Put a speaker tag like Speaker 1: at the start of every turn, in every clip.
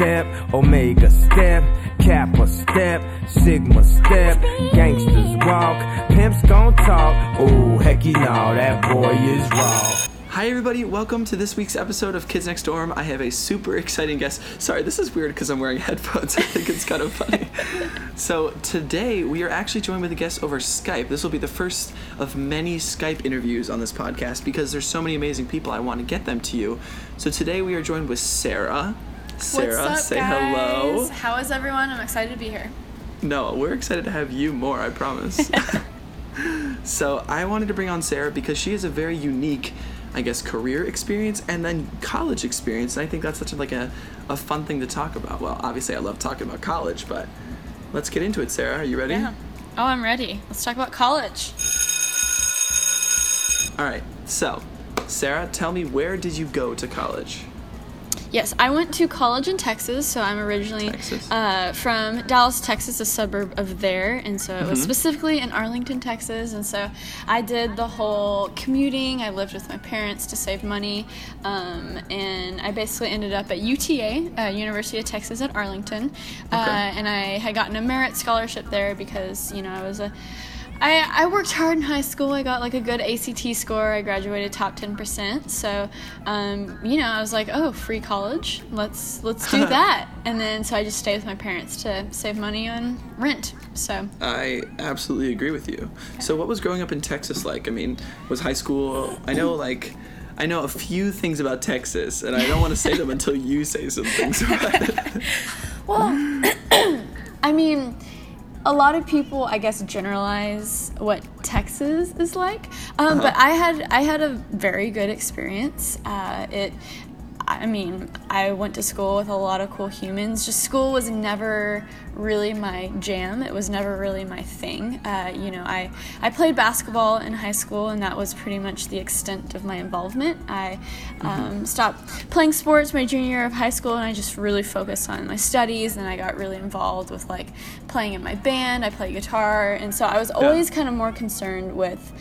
Speaker 1: step, Omega step, Kappa step, Sigma step, gangsters walk, pimps gon' talk. Ooh, hecky no, that boy is raw.
Speaker 2: Hi, everybody. Welcome to this week's episode of Kids Next Dorm. I have a super exciting guest. Sorry, this is weird because I'm wearing headphones. I think it's kind of funny. so, today we are actually joined with a guest over Skype. This will be the first of many Skype interviews on this podcast because there's so many amazing people. I want to get them to you. So, today we are joined with Sarah. Sarah,
Speaker 3: What's up,
Speaker 2: say
Speaker 3: guys?
Speaker 2: hello.
Speaker 3: How is everyone? I'm excited to be here.
Speaker 2: No, we're excited to have you more, I promise. so I wanted to bring on Sarah because she has a very unique, I guess, career experience and then college experience. And I think that's such a, like a, a fun thing to talk about. Well, obviously I love talking about college, but let's get into it, Sarah. Are you ready?
Speaker 3: Yeah. Oh, I'm ready. Let's talk about college.
Speaker 2: All right. So, Sarah, tell me where did you go to college?
Speaker 3: Yes, I went to college in Texas, so I'm originally uh, from Dallas, Texas, a suburb of there, and so it
Speaker 2: Mm-hmm.
Speaker 3: was specifically in Arlington, Texas, and so I did the whole commuting. I lived with my parents to save money, um, and I basically ended up at UTA, uh, University of Texas at Arlington, uh, and I had gotten a merit scholarship there because you know I was a I, I worked hard in high school. I got like a good ACT score. I graduated top ten percent. So, um, you know, I was like, oh, free college. Let's let's do that. and then so I just stayed with my parents to save money on rent. So
Speaker 2: I absolutely agree with you. So, what was growing up in Texas like? I mean, was high school? I know, like, I know a few things about Texas, and I don't want to say them until you say some things about it.
Speaker 3: well, I mean. A lot of people, I guess, generalize what Texas is like, um, but I had I had a very good experience. Uh, it I mean, I went to school with a lot of cool humans. Just school was never really my jam. It was never really my thing. Uh, you know, I, I played basketball in high school, and that was pretty much the extent of my involvement. I um, stopped playing sports my junior year of high school, and I just really focused on my studies. And I got really involved with like playing in my band. I play guitar, and so I was always kind of more concerned with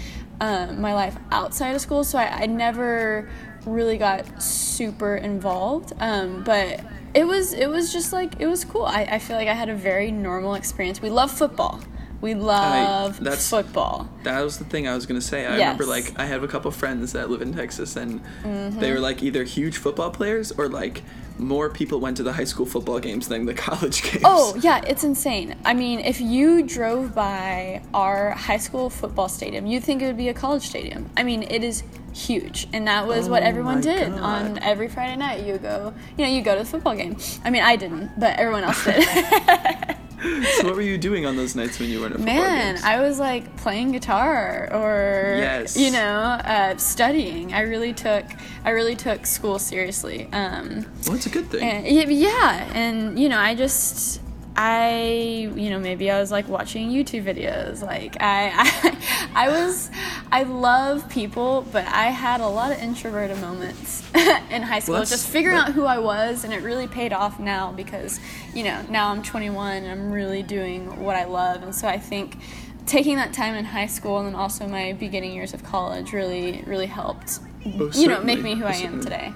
Speaker 3: um, my life outside of school. So I, I never really got super involved um, but it was it was just like it was cool. I, I feel like i had a very normal experience. We love football we love
Speaker 2: that's-
Speaker 3: football
Speaker 2: That was the thing I was gonna say. I remember, like, I have a couple friends that live in Texas, and
Speaker 3: Mm-hmm.
Speaker 2: they were like either huge football players or like more people went to the high school football games than the college games.
Speaker 3: Oh, yeah, it's insane. I mean, if you drove by our high school football stadium, you'd think it would be a college stadium. I mean, it is huge. And that was what
Speaker 2: Oh
Speaker 3: everyone did
Speaker 2: God.
Speaker 3: on every Friday night. You go, you know, you go to the football game. I mean, I didn't, but everyone else did.
Speaker 2: so what were you doing on those nights when you weren't at football
Speaker 3: Man,
Speaker 2: games?
Speaker 3: I was like playing guitar or
Speaker 2: Yes.
Speaker 3: you know, uh, studying. I really took I really took school seriously. Um,
Speaker 2: well, it's a good thing.
Speaker 3: and, yeah, and you know, I just I you know maybe I was like watching YouTube videos. Like I I, I was I love people, but I had a lot of introverted moments in high school.
Speaker 2: that's-
Speaker 3: just figuring out who I was, and it really paid off now because you know now I'm 21 and I'm really doing what I love, and so I think taking that time in high school and then also my beginning years of college really really helped
Speaker 2: Oh,
Speaker 3: you know make me who I am today.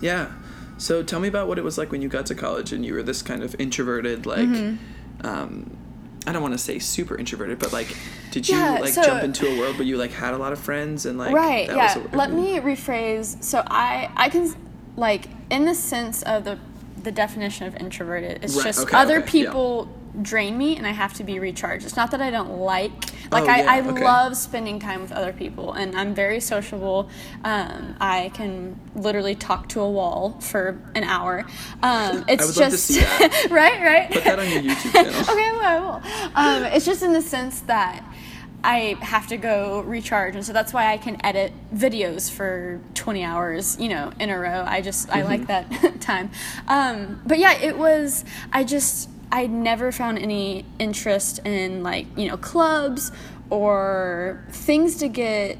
Speaker 2: Yeah. So tell me about what it was like when you got to college and you were this kind of introverted, like,
Speaker 3: Mm-hmm.
Speaker 2: um, I don't want to say super introverted, but like, did you
Speaker 3: Yeah,
Speaker 2: like
Speaker 3: so-
Speaker 2: jump into a world where you like had a lot of friends and like
Speaker 3: right
Speaker 2: that
Speaker 3: yeah
Speaker 2: was a-
Speaker 3: let me rephrase so i i can like in the sense of the the definition of introverted it's
Speaker 2: Right,
Speaker 3: just
Speaker 2: okay,
Speaker 3: other
Speaker 2: okay, yeah.
Speaker 3: Drain me and i have to be recharged it's not that i don't like like
Speaker 2: Oh,
Speaker 3: I,
Speaker 2: yeah,
Speaker 3: I
Speaker 2: okay.
Speaker 3: love spending time with other people and i'm very sociable um, i can literally talk to a wall for an hour um, it's just
Speaker 2: love to see that.
Speaker 3: right right
Speaker 2: Put that on your YouTube channel.
Speaker 3: okay, well, I will. Um, it's just in the sense that I have to go recharge, and so that's why I can edit videos for 20 hours, you know, in a row. I just I like that time. Um, but yeah, it was. I just I never found any interest in like you know clubs or things to get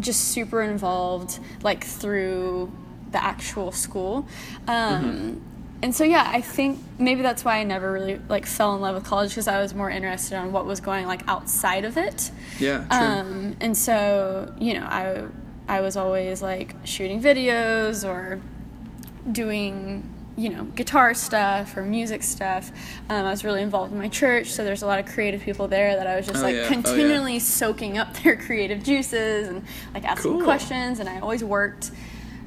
Speaker 3: just super involved like through the actual school. Um, and so yeah i think maybe that's why i never really like fell in love with college because i was more interested on what was going like outside of it.
Speaker 2: Yeah, true.
Speaker 3: um, and so you know i i was always like shooting videos or doing you know, guitar stuff or music stuff. Um, I was really involved in my church, so there's a lot of creative people there that I was just
Speaker 2: Oh,
Speaker 3: like
Speaker 2: yeah. Oh, yeah.
Speaker 3: continually soaking up their creative juices and like asking
Speaker 2: Cool.
Speaker 3: questions. And I always worked.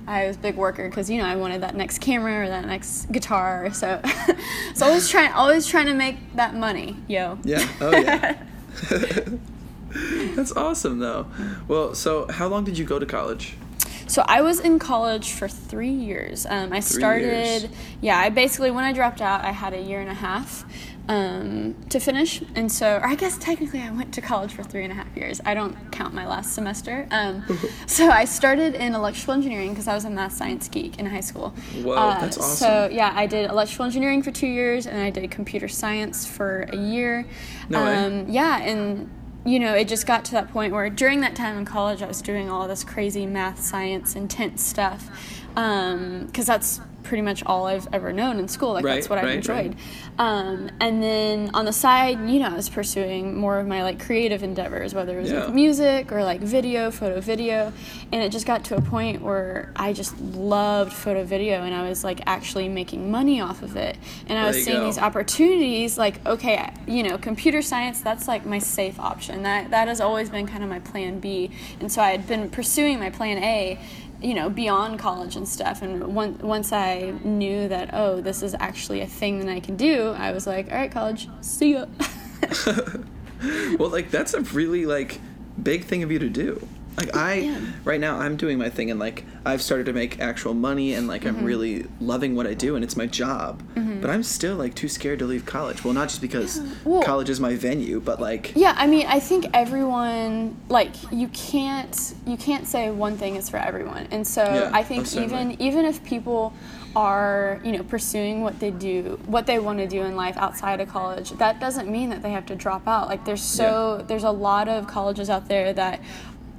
Speaker 3: I was a big worker because you know I wanted that next camera or that next guitar. So, so always trying, always trying to make that money, yo.
Speaker 2: Yeah. Oh yeah. That's awesome though. Well, so how long did you go to college?
Speaker 3: So I was in college for three years. Um, I started,
Speaker 2: years.
Speaker 3: yeah. I basically when I dropped out, I had a year and a half um, to finish, and so or I guess technically I went to college for three and a half years. I don't count my last semester. Um, so I started in electrical engineering because I was a math science geek in high school.
Speaker 2: Whoa,
Speaker 3: Uh,
Speaker 2: that's awesome.
Speaker 3: So yeah, I did electrical engineering for two years, and I did computer science for a year.
Speaker 2: No way.
Speaker 3: um, yeah, and you know, it just got to that point where during that time in college, I was doing all this crazy math, science, intense stuff, um, because that's pretty much all I've ever known in school. Like that's
Speaker 2: Right,
Speaker 3: what I've
Speaker 2: right,
Speaker 3: enjoyed. Um, and then on the side, you know, I was pursuing more of my like creative endeavors, whether it was
Speaker 2: Yeah.
Speaker 3: with music or like video, photo, video, and it just got to a point where I just loved photo, video, and I was like actually making money off of it, and I
Speaker 2: There
Speaker 3: was seeing
Speaker 2: go.
Speaker 3: these opportunities like okay you know computer science that's like my safe option that that has always been kind of my plan b and so i had been pursuing my plan a you know beyond college and stuff and one, once i knew that oh this is actually a thing that i can do i was like all right college see ya
Speaker 2: Well, like that's a really like big thing of you to do. Like I
Speaker 3: Yeah.
Speaker 2: right now I'm doing my thing and like I've started to make actual money and like
Speaker 3: Mm-hmm.
Speaker 2: I'm really loving what I do and it's my job. But I'm still like too scared to leave college. Well, not just because
Speaker 3: Well-
Speaker 2: college is my venue, but like
Speaker 3: Yeah, I mean, I think everyone like you can't you can't say one thing is for everyone, and so
Speaker 2: Yeah,
Speaker 3: I think
Speaker 2: oh,
Speaker 3: even even if people are you know pursuing what they do what they want to do in life outside of college that doesn't mean that they have to drop out like there's so there's a lot of colleges out there that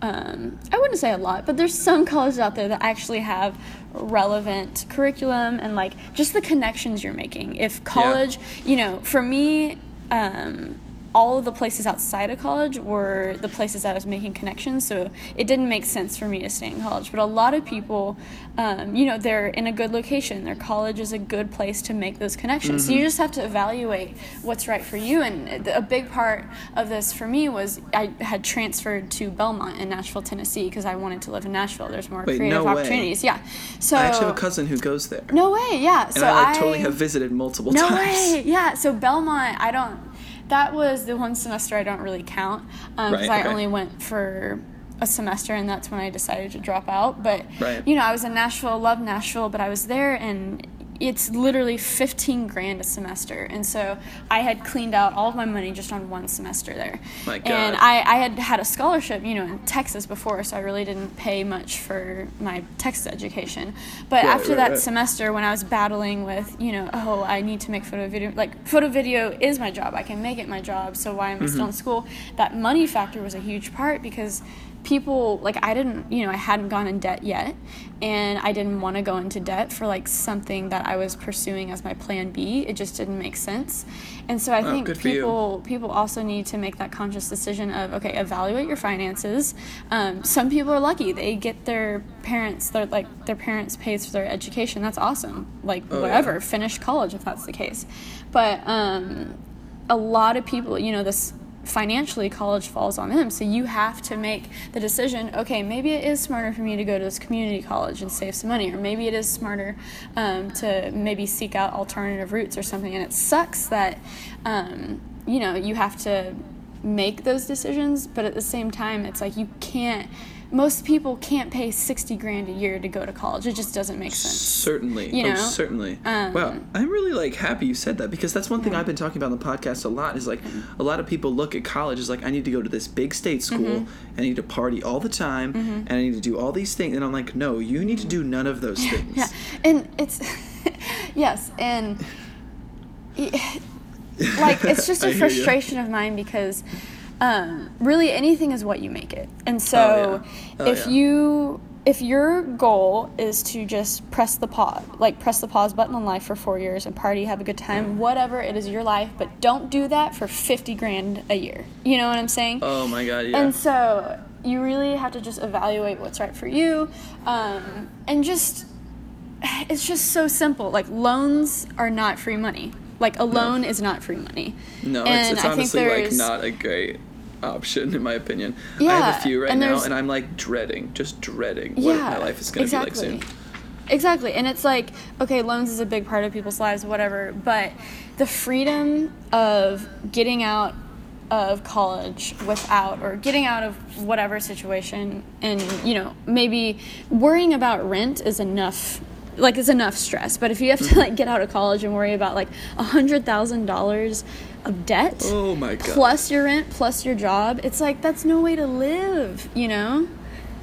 Speaker 3: um, I wouldn't say a lot, but there's some colleges out there that actually have relevant curriculum and like just the connections you're making. If college, you know, for me, um, all of the places outside of college were the places that I was making connections, so it didn't make sense for me to stay in college. But a lot of people, um, you know, they're in a good location. Their college is a good place to make those connections. So you just have to evaluate what's right for you. And a big part of this for me was I had transferred to Belmont in Nashville, Tennessee, because I wanted to live in Nashville. There's more
Speaker 2: Wait,
Speaker 3: creative
Speaker 2: no way.
Speaker 3: opportunities. Yeah. So
Speaker 2: I actually have a cousin who goes there.
Speaker 3: no way. Yeah.
Speaker 2: and
Speaker 3: so
Speaker 2: I like totally have visited multiple
Speaker 3: no
Speaker 2: times.
Speaker 3: No way. Yeah. So Belmont, I don't. That was the one semester I don't really count um, because
Speaker 2: Right,
Speaker 3: I
Speaker 2: okay.
Speaker 3: only went for a semester, and that's when I decided to drop out. But
Speaker 2: Right.
Speaker 3: you know, I was in Nashville, loved Nashville, but I was there and. It's literally 15 grand a semester. And so I had cleaned out all of my money just on one semester there.
Speaker 2: My God.
Speaker 3: And I, I had had a scholarship, you know, in Texas before, so I really didn't pay much for my Texas education. But
Speaker 2: Right,
Speaker 3: after
Speaker 2: right,
Speaker 3: that
Speaker 2: right.
Speaker 3: semester when I was battling with, you know, oh, I need to make photo video, like photo video is my job. I can make it my job. So why am I
Speaker 2: Mm-hmm.
Speaker 3: still in school? That money factor was a huge part because people like I didn't, you know, I hadn't gone in debt yet, and I didn't want to go into debt for like something that I was pursuing as my plan B. It just didn't make sense. And so I
Speaker 2: Oh,
Speaker 3: think
Speaker 2: good for you.
Speaker 3: people people also need to make that conscious decision of okay, evaluate your finances. Um, some people are lucky; they get their parents, their like their parents pays for their education. That's awesome. Like
Speaker 2: Oh, yeah.
Speaker 3: whatever, finish college if that's the case. But um, a lot of people, you know, this financially college falls on them. So you have to make the decision okay maybe it is smarter for me to go to this community college and save some money or maybe it is smarter um, to maybe seek out alternative routes or something. And it sucks that um, you know you have to make those decisions but at the same time it's like you can't most people can't pay 60 grand a year to go to college it just doesn't make sense
Speaker 2: Certainly.
Speaker 3: You
Speaker 2: oh,
Speaker 3: know?
Speaker 2: certainly.
Speaker 3: Um,
Speaker 2: wow. I'm really like happy you said that because that's one thing I've been talking about on the podcast a lot is like
Speaker 3: Mm-hmm.
Speaker 2: a lot of people look at college as like I need to go to this big state school
Speaker 3: Mm-hmm.
Speaker 2: I need to party all the time and I need to do all these things and I'm like no, you need to do none of those things.
Speaker 3: Yeah, and it's yes, and like it's just a frustration of mine because um, really anything is what you make it, and so
Speaker 2: Oh, yeah. Oh,
Speaker 3: if
Speaker 2: yeah.
Speaker 3: you if your goal is to just press the pause like press the pause button on life for four years and party have a good time whatever it is your life but don't do that for 50 grand a year you know what i'm saying
Speaker 2: Oh my god, yeah.
Speaker 3: and so you really have to just evaluate what's right for you um, and just it's just so simple. Like loans are not free money. Like a loan is not free money.
Speaker 2: No, it's,
Speaker 3: And
Speaker 2: it's
Speaker 3: I think
Speaker 2: honestly like not a great option in my opinion. I have a few right
Speaker 3: and
Speaker 2: now, and I'm like dreading, just dreading what my life is going to
Speaker 3: exactly.
Speaker 2: be like soon.
Speaker 3: Exactly. And it's like, okay, loans is a big part of people's lives, whatever, but the freedom of getting out of college without or getting out of whatever situation and, you know, maybe worrying about rent is enough like is enough stress. But if you have to mm-hmm. like get out of college and worry about like a hundred thousand dollars of debt
Speaker 2: Oh my god.
Speaker 3: plus your rent plus your job, it's like that's no way to live, you know?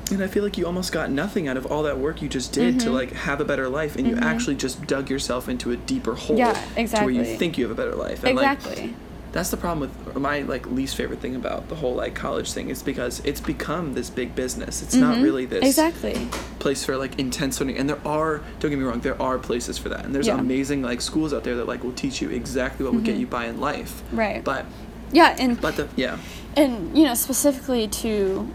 Speaker 2: And I feel like you almost got nothing out of all that work you just did
Speaker 3: Mm-hmm.
Speaker 2: to like have a better life, and you actually just dug yourself into a deeper hole.
Speaker 3: Yeah,
Speaker 2: To where you think you have a better life. And like,
Speaker 3: Exactly.
Speaker 2: That's the problem with my like least favorite thing about the whole like college thing is because it's become this big business. It's not really this
Speaker 3: Mm-hmm. Exactly.
Speaker 2: place for like intense learning. And there are don't get me wrong, there are places for that. And there's
Speaker 3: Yeah. Mm-hmm.
Speaker 2: amazing like schools out there that like will teach you exactly what will get you by in life.
Speaker 3: Right.
Speaker 2: But
Speaker 3: Yeah, and
Speaker 2: but the yeah.
Speaker 3: and you know specifically to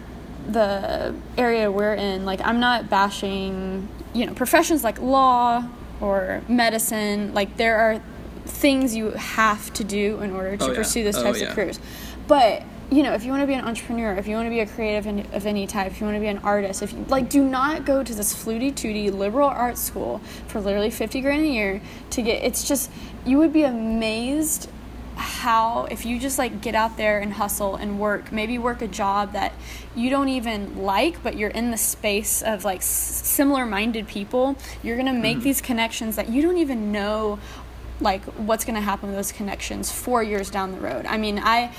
Speaker 3: the area we're in like i'm not bashing you know professions like law or medicine like there are things you have to do in order to
Speaker 2: Oh, yeah.
Speaker 3: pursue those
Speaker 2: Oh,
Speaker 3: types
Speaker 2: yeah.
Speaker 3: of careers but you know if you want to be an entrepreneur if you want to be a creative in, of any type if you want to be an artist if you like do not go to this fluty tooty liberal arts school for literally 50 grand a year to get it's just you would be amazed how if you just like get out there and hustle and work maybe work a job that you don't even like but you're in the space of like s- similar minded people you're going to make mm-hmm. these connections that you don't even know like what's going to happen with those connections 4 years down the road i mean i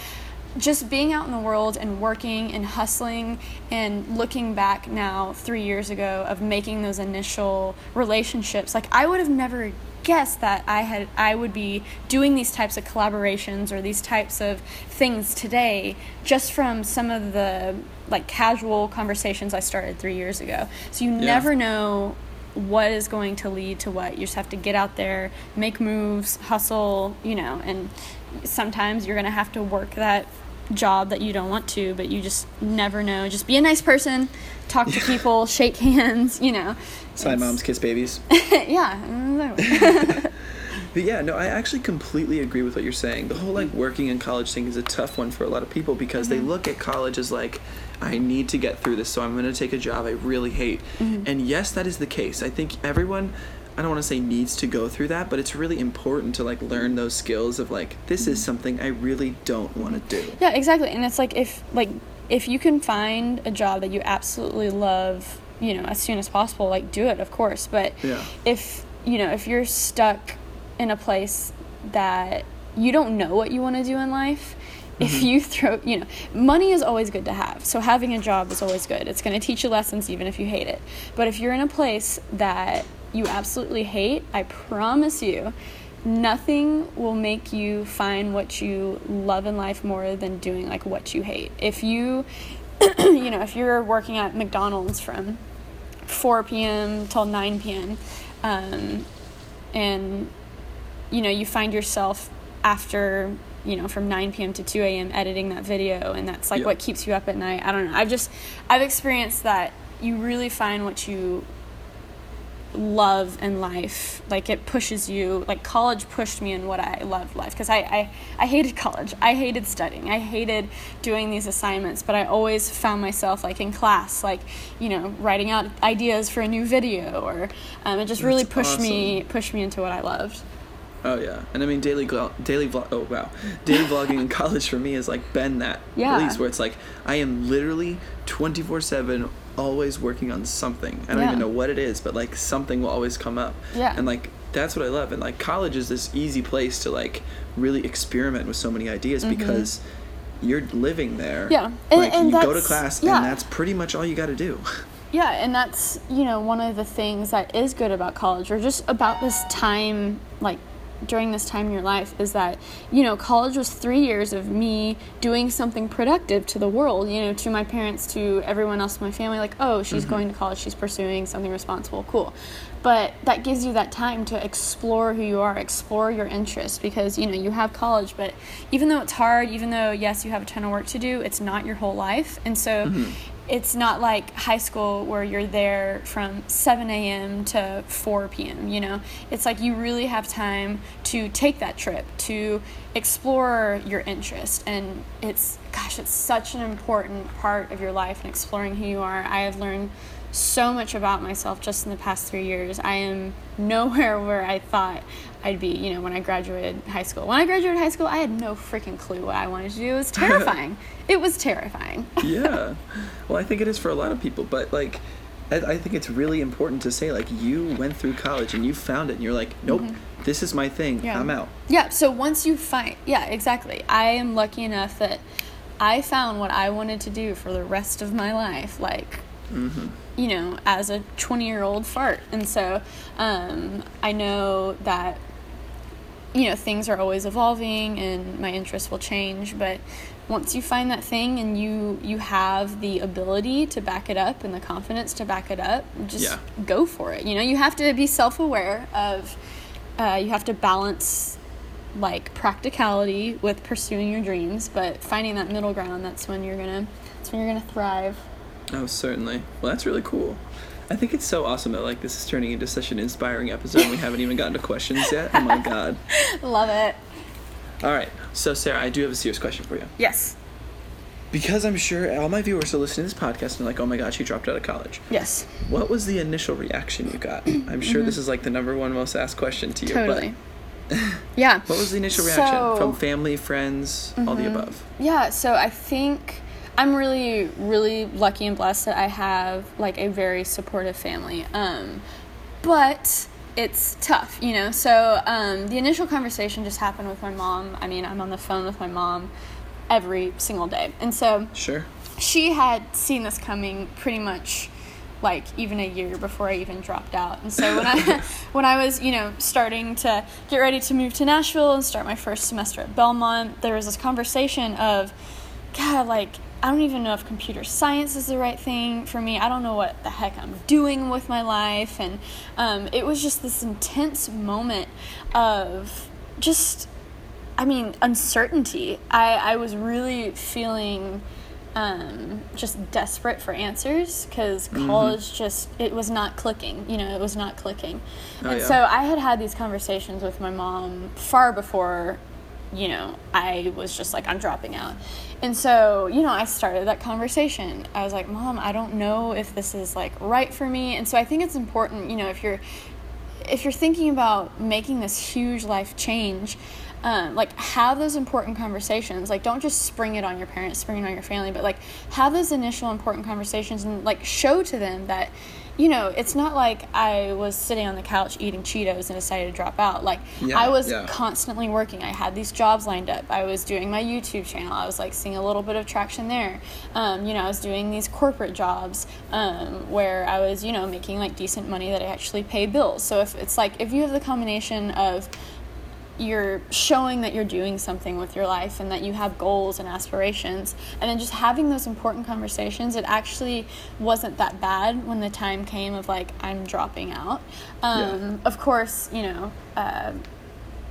Speaker 3: just being out in the world and working and hustling and looking back now 3 years ago of making those initial relationships like I would have never guessed that I had I would be doing these types of collaborations or these types of things today just from some of the like casual conversations I started 3 years ago. So you never know what is going to lead to what. You just have to get out there, make moves, hustle, you know, and sometimes you're going to have to work that job that you don't want to, but you just never know. Just be a nice person, talk to people, shake hands, you know.
Speaker 2: Side moms kiss babies.
Speaker 3: yeah.
Speaker 2: But yeah, no, I actually completely agree with what you're saying. The whole like working in college thing is a tough one for a lot of people because
Speaker 3: Mm-hmm.
Speaker 2: they look at college as like, I need to get through this, so I'm going to take a job I really hate.
Speaker 3: Mm-hmm.
Speaker 2: And yes, that is the case. I think everyone, I don't want to say needs to go through that, but it's really important to like learn those skills of like, this is something I really don't want to do.
Speaker 3: Yeah, exactly. And it's like if like if you can find a job that you absolutely love, you know, as soon as possible, like do it, of course. But
Speaker 2: Yeah.
Speaker 3: if you know, if you're stuck in a place that you don't know what you want to do in life, if you throw, you know, money is always good to have. So having a job is always good. It's going to teach you lessons even if you hate it. But if you're in a place that you absolutely hate, I promise you, nothing will make you find what you love in life more than doing like what you hate. If you you know, if you're working at McDonald's from 4 p.m. till 9 p.m. Um, and you know you find yourself after you know from 9 p.m. to 2 a.m. editing that video and that's like
Speaker 2: Yeah.
Speaker 3: what keeps you up at night. I don't know. I've just I've experienced that you really find what you love in life like it pushes you like college pushed me in what i loved life because I, I i hated college i hated studying i hated doing these assignments but i always found myself like in class like you know writing out ideas for a new video or um, it just really
Speaker 2: That's
Speaker 3: pushed me pushed me into what i loved
Speaker 2: Oh yeah, and I mean daily glo- daily vlog. Oh wow, daily vlogging in college for me has like been that
Speaker 3: Yeah.
Speaker 2: release where it's like I am literally twenty four seven always working on something. I don't
Speaker 3: Yeah.
Speaker 2: even know what it is, but like something will always come up.
Speaker 3: Yeah.
Speaker 2: And like that's what I love. And like college is this easy place to like really experiment with so many ideas because you're living there.
Speaker 3: Mm-hmm. Yeah. And-
Speaker 2: like
Speaker 3: and
Speaker 2: you go to class
Speaker 3: yeah.
Speaker 2: and that's pretty much all you got to do.
Speaker 3: Yeah, and that's, you know, one of the things that is good about college or just about this time, like during this time in your life, is that, you know, college was three years of me doing something productive to the world, you know, to my parents, to everyone else in my family, like, oh, she's mm-hmm. going to college, she's pursuing something responsible, cool. But that gives you that time to explore who you are, explore your interests, because, you know, you have college, but even though it's hard, even though, yes, you have a ton of work to do, it's not your whole life. And so, mm-hmm. It's not like high school where you're there from 7 a.m. to 4 p.m. You know, it's like you really have time to take that trip to explore your interest, and it's gosh, it's such an important part of your life and exploring who you are. I have learned so much about myself just in the past three years. I am nowhere where I thought I'd be, you know, when I graduated high school. When I graduated high school, I had no freaking clue what I wanted to do. It was terrifying. it was terrifying.
Speaker 2: yeah. Well, I think it is for a lot of people, but like, I, I think it's really important to say like you went through college and you found it, and you're like, nope, this is my thing.
Speaker 3: Mm-hmm. Yeah.
Speaker 2: I'm out.
Speaker 3: Yeah, so once you find, yeah, exactly. I am lucky enough that I found what I wanted to do for the rest of my life, like, you know, as a 20 year old fart. And so um, I know that, you know, things are always evolving and my interests will change, but once you find that thing and you you have the ability to back it up and the confidence to back it up just
Speaker 2: Yeah.
Speaker 3: go for it you know you have to be self-aware of uh, you have to balance like practicality with pursuing your dreams but finding that middle ground that's when you're gonna that's when you're gonna thrive
Speaker 2: Oh, certainly. Well, that's really cool. I think it's so awesome that like this is turning into such an inspiring episode. We haven't even gotten to questions yet. Oh my god.
Speaker 3: love it
Speaker 2: All right. So Sarah, I do have a serious question for you.
Speaker 3: yes
Speaker 2: Because I'm sure all my viewers are listening to this podcast and are like, oh my god, she dropped out of college.
Speaker 3: yes
Speaker 2: What was the initial reaction you got? I'm sure this is like the number one most asked question to you.
Speaker 3: Mm-hmm. totally yeah
Speaker 2: what was the initial reaction
Speaker 3: So- Mm-hmm.
Speaker 2: from family, friends, all the above?
Speaker 3: Yeah, so I think I'm really, really lucky and blessed that I have like a very supportive family. Um, but it's tough, you know. So um, the initial conversation just happened with my mom. I mean, I'm on the phone with my mom every single day, and so
Speaker 2: Sure.
Speaker 3: she had seen this coming pretty much like even a year before I even dropped out. And so when I when I was, you know, starting to get ready to move to Nashville and start my first semester at Belmont, there was this conversation of god, like I don't even know if computer science is the right thing for me. I don't know what the heck I'm doing with my life. And um, it was just this intense moment of just I mean, uncertainty. I, I was really feeling um, just desperate for answers because college just, it was not clicking. You know, it was not clicking.
Speaker 2: Oh,
Speaker 3: and
Speaker 2: yeah.
Speaker 3: so I had had these conversations with my mom far before, you know, I was just like, I'm dropping out. And so, you know, I started that conversation. I was like, Mom, I don't know if this is like right for me. And so I think it's important, you know, if you're if you're thinking about making this huge life change, um, like have those important conversations. Like don't just spring it on your parents, spring it on your family, but like have those initial important conversations and like show to them that, you know, it's not like I was sitting on the couch eating Cheetos and decided to drop out. Like
Speaker 2: Yeah,
Speaker 3: I was
Speaker 2: yeah.
Speaker 3: constantly working. I had these jobs lined up. I was doing my YouTube channel. I was like seeing a little bit of traction there. Um, you know, I was doing these corporate jobs um, where I was, you know, making like decent money that I actually pay bills. So if it's like if you have the combination of you're showing that you're doing something with your life and that you have goals and aspirations. And then just having those important conversations it actually wasn't that bad when the time came of like i'm dropping out. Um, of course you know uh,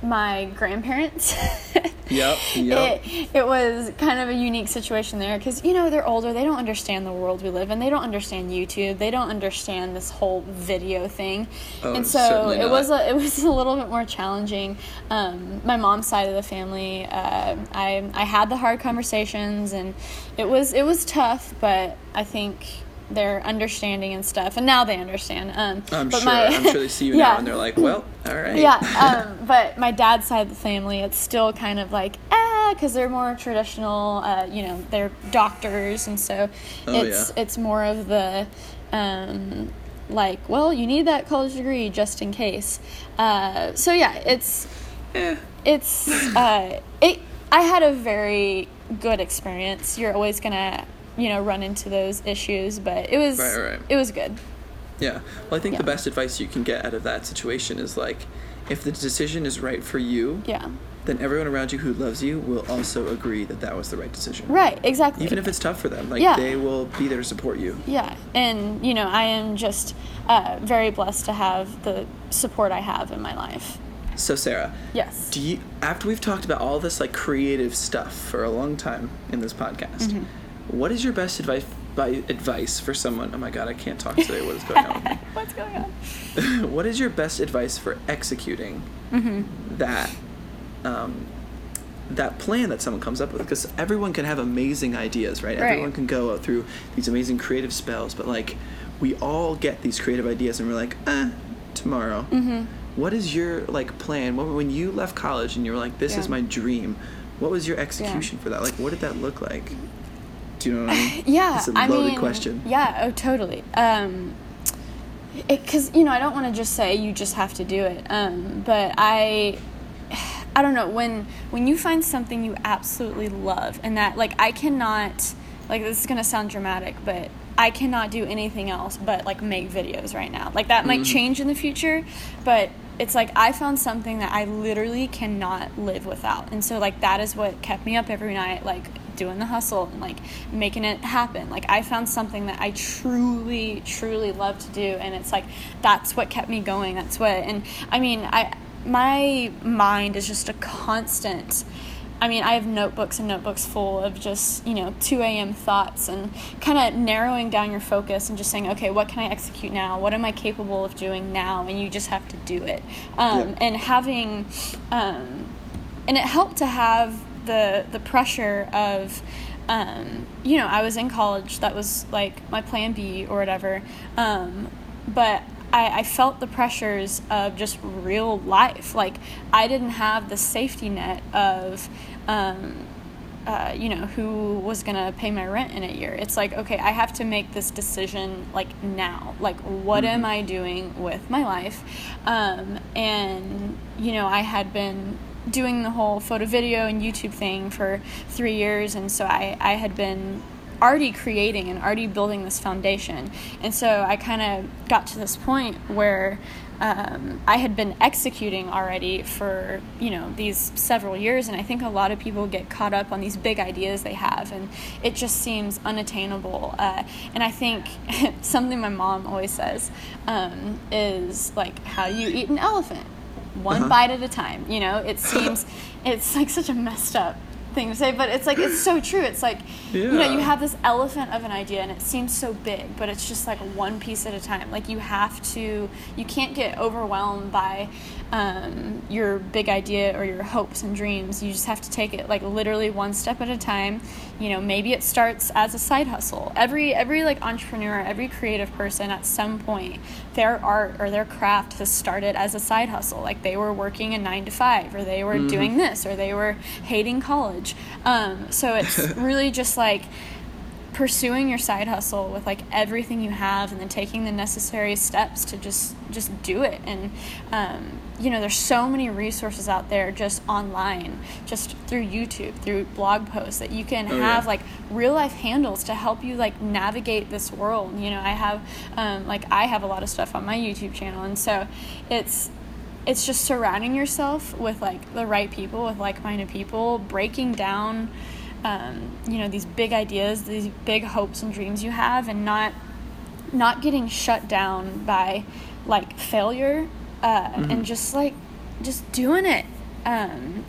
Speaker 3: my grandparents
Speaker 2: Yep. Yep.
Speaker 3: it, it was kind of a unique situation there because you know they're older they don't understand the world we live in they don't understand youtube they don't understand this whole video thing
Speaker 2: Oh,
Speaker 3: and so it was a, it was a little bit more challenging um, my mom's side of the family uh, I, I had the hard conversations and it was it was tough but i think they're understanding and stuff and now they understand um,
Speaker 2: I'm
Speaker 3: but
Speaker 2: sure.
Speaker 3: my-
Speaker 2: I'm sure they see you
Speaker 3: yeah
Speaker 2: now and they're like, well, all right.
Speaker 3: yeah, um, but my dad's side of the family, it's still kind of like, ah, because they're more traditional. Uh, you know, they're doctors, and so
Speaker 2: Oh,
Speaker 3: it's
Speaker 2: yeah.
Speaker 3: it's more of the um, like, well, you need that college degree just in case. Uh, so yeah, it's
Speaker 2: Eh.
Speaker 3: it's uh, it. I had a very good experience. You're always gonna you know run into those issues, but it was
Speaker 2: Right, right.
Speaker 3: it was good.
Speaker 2: Yeah. Well, I think the best advice you can get out of that situation is like, if the decision is right for you,
Speaker 3: Yeah.
Speaker 2: then everyone around you who loves you will also agree that that was the right decision.
Speaker 3: Right. Exactly.
Speaker 2: Even if it's tough for them, like
Speaker 3: Yeah.
Speaker 2: they will be there to support you.
Speaker 3: Yeah, and you know, I am just uh, very blessed to have the support I have in my life.
Speaker 2: So Sarah,
Speaker 3: Yes.
Speaker 2: do you after we've talked about all this like creative stuff for a long time in this podcast,
Speaker 3: Mm-hmm.
Speaker 2: What is your best advice by advice for someone. Oh my god, I can't talk today. What is going on?
Speaker 3: What's going on?
Speaker 2: what is your best advice for executing
Speaker 3: Mm-hmm.
Speaker 2: that um, that plan that someone comes up with? Because everyone can have amazing ideas, right?
Speaker 3: Right.
Speaker 2: Everyone can go through these amazing creative spells, but like we all get these creative ideas, and we're like, eh, tomorrow.
Speaker 3: Mm-hmm.
Speaker 2: What is your like plan? What, when you left college and you were like, this is my dream. What was your execution for that? Like, what did that look like? Do you know what I mean?
Speaker 3: Yeah,
Speaker 2: it's a
Speaker 3: I
Speaker 2: loaded
Speaker 3: mean,
Speaker 2: question.
Speaker 3: Yeah, oh, totally. Um, because you know, I don't want to just say you just have to do it. Um, but I, I don't know when when you find something you absolutely love and that like I cannot like this is gonna sound dramatic, but I cannot do anything else but like make videos right now. Like that might change in the future, but it's like I found something that I literally cannot live without. And so like that is what kept me up every night like doing the hustle and like making it happen. Like I found something that I truly truly love to do and it's like that's what kept me going. That's what and I mean, I my mind is just a constant I mean, I have notebooks and notebooks full of just, you know, 2 a.m. thoughts and kind of narrowing down your focus and just saying, okay, what can I execute now? What am I capable of doing now? And you just have to do it. Um,
Speaker 2: Yeah.
Speaker 3: And having, um, and it helped to have the, the pressure of, um, you know, I was in college, that was like my plan B or whatever. Um, but I, I felt the pressures of just real life. Like I didn't have the safety net of, um, uh, you know, who was gonna pay my rent in a year. It's like, okay, I have to make this decision like now. Like, what am I doing with my life? Um, and you know, I had been doing the whole photo, video, and YouTube thing for three years, and so I, I had been already creating and already building this foundation. And so I kind of got to this point where um, I had been executing already for you know these several years, and I think a lot of people get caught up on these big ideas they have, and it just seems unattainable. Uh, and I think something my mom always says um, is like, "How you eat an elephant? One
Speaker 2: Uh-huh.
Speaker 3: bite at a time." You know, it seems it's like such a messed up thing to say, but it's like it's so true. It's like you know, you have this elephant of an idea and it seems so big, but it's just like one piece at a time. Like you have to, you can't get overwhelmed by um, your big idea or your hopes and dreams. You just have to take it like literally one step at a time. You know, maybe it starts as a side hustle. Every every like entrepreneur, every creative person at some point, their art or their craft has started as a side hustle. Like they were working a nine to five, or they were doing this, or they were hating college. Um, so it's really just like pursuing your side hustle with like everything you have and then taking the necessary steps to just just do it. And um, you know there's so many resources out there just online just through youtube through blog posts that you can
Speaker 2: Oh,
Speaker 3: have
Speaker 2: yeah.
Speaker 3: like real life handles to help you like navigate this world. You know i have um, like i have a lot of stuff on my youtube channel. And so it's it's just surrounding yourself with like the right people with like-minded people breaking down um, you know these big ideas these big hopes and dreams you have and not not getting shut down by like failure uh, and just like just doing it. Um,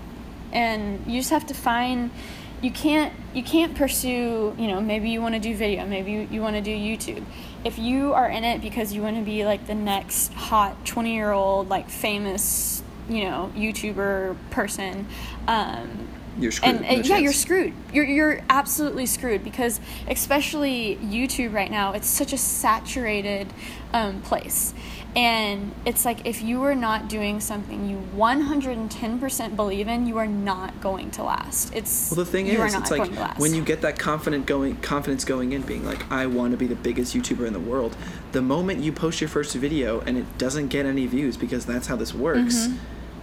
Speaker 3: and you just have to find you can't you can't pursue you know maybe you want to do video maybe you, you want to do youtube. If you are in it because you want to be like the next hot 20 year old like famous you know youtuber person um,
Speaker 2: You're screwed.
Speaker 3: and uh, yeah you're screwed you're, you're absolutely screwed because especially youtube right now it's such a saturated um, place and it's like if you are not doing something you 110% believe in you are not going to last it's
Speaker 2: Well, the thing is, it's like when you get that confident going, confidence going in, being like, I want to be the biggest YouTuber in the world. The moment you post your first video and it doesn't get any views because that's how this works,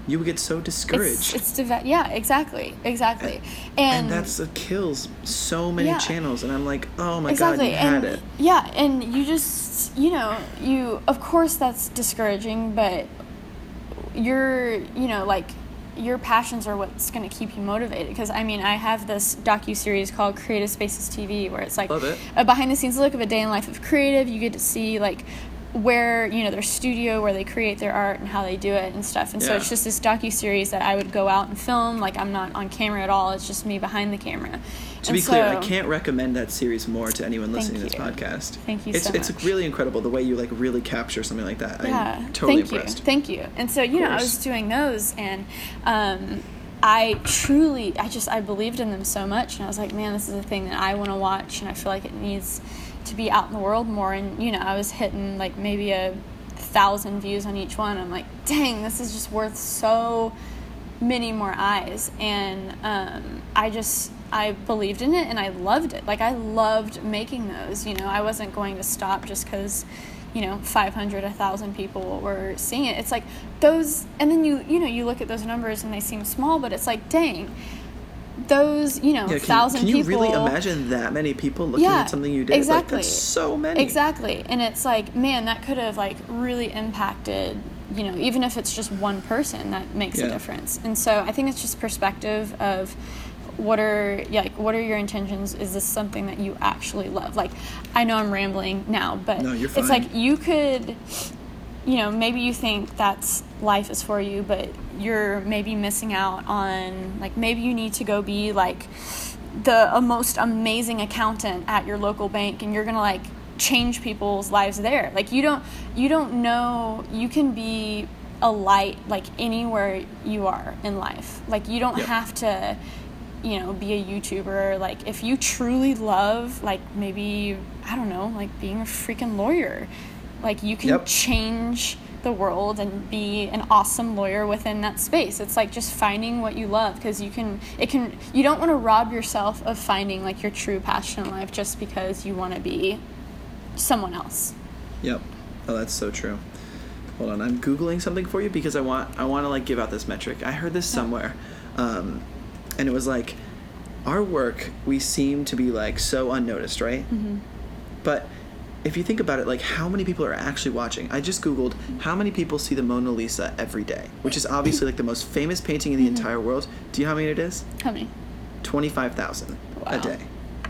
Speaker 2: you would get so discouraged.
Speaker 3: It's, it's yeah exactly exactly
Speaker 2: and,
Speaker 3: and,
Speaker 2: that's what kills so many
Speaker 3: Yeah.
Speaker 2: channels. And I'm like, oh my
Speaker 3: exactly
Speaker 2: god, you had
Speaker 3: and
Speaker 2: it.
Speaker 3: yeah and you just you know you of course that's discouraging but you're you know like your passions are what's going to keep you motivated because i mean i have this docu-series called creative spaces tv where it's like
Speaker 2: it.
Speaker 3: a behind the scenes look of a day in life of creative you get to see like where you know their studio where they create their art and how they do it and stuff and so it's just this docu series that i would go out and film like i'm not on camera at all it's just me behind the camera
Speaker 2: To
Speaker 3: And
Speaker 2: be clear, I can't recommend that series more to anyone listening to this
Speaker 3: you.
Speaker 2: podcast.
Speaker 3: Thank you
Speaker 2: It's
Speaker 3: so
Speaker 2: it's
Speaker 3: much.
Speaker 2: really incredible the way you like really capture something like that.
Speaker 3: yeah
Speaker 2: I'm totally
Speaker 3: thank
Speaker 2: impressed.
Speaker 3: you thank you and so you know i was doing those and um, i truly i just i believed in them so much and i was like man this is a thing that i want to watch and i feel like it needs to be out in the world more and you know i was hitting like maybe a thousand views on each one. I'm like dang this is just worth so many more eyes. And um, i just i believed in it and i loved it. Like i loved making those you know. I wasn't going to stop just because you know 500 1000 people were seeing it. It's like those and then you you know you look at those numbers and they seem small but it's like dang those you know
Speaker 2: Yeah, can,
Speaker 3: thousand
Speaker 2: can you
Speaker 3: people
Speaker 2: really imagine that many people looking
Speaker 3: Yeah,
Speaker 2: at something you did? Like,
Speaker 3: exactly.
Speaker 2: that's so many.
Speaker 3: Exactly. And it's like, man, that could have like really impacted, you know, even if it's just one person that makes
Speaker 2: Yeah.
Speaker 3: a difference. And so I think it's just perspective of what are yeah, like what are your intentions? Is this something that you actually love? Like I know I'm rambling now, but
Speaker 2: No,
Speaker 3: it's like you could you know, maybe you think that's life is for you, but you're maybe missing out on like maybe you need to go be like the a most amazing accountant at your local bank and you're going to like change people's lives there. Like you don't you don't know you can be a light like anywhere you are in life. Like you don't
Speaker 2: Yep.
Speaker 3: have to you know be a youtuber like if you truly love like maybe i don't know like being a freaking lawyer like you can
Speaker 2: Yep.
Speaker 3: change the world and be an awesome lawyer within that space it's like just finding what you love because you can it can you don't want to rob yourself of finding like your true passion in life just because you want to be someone else
Speaker 2: Yep. Oh, that's so true. Hold on, I'm googling something for you because I want I want to like give out this metric. I heard this somewhere, um, and it was like, our work we seem to be like so unnoticed, right? Mm-hmm. But if you think about it, like how many people are actually watching? I just googled how many people see the Mona Lisa every day, which is obviously like the most famous painting in the mm-hmm. entire world. Do you know how many it is?
Speaker 3: how many
Speaker 2: Twenty five thousand a day.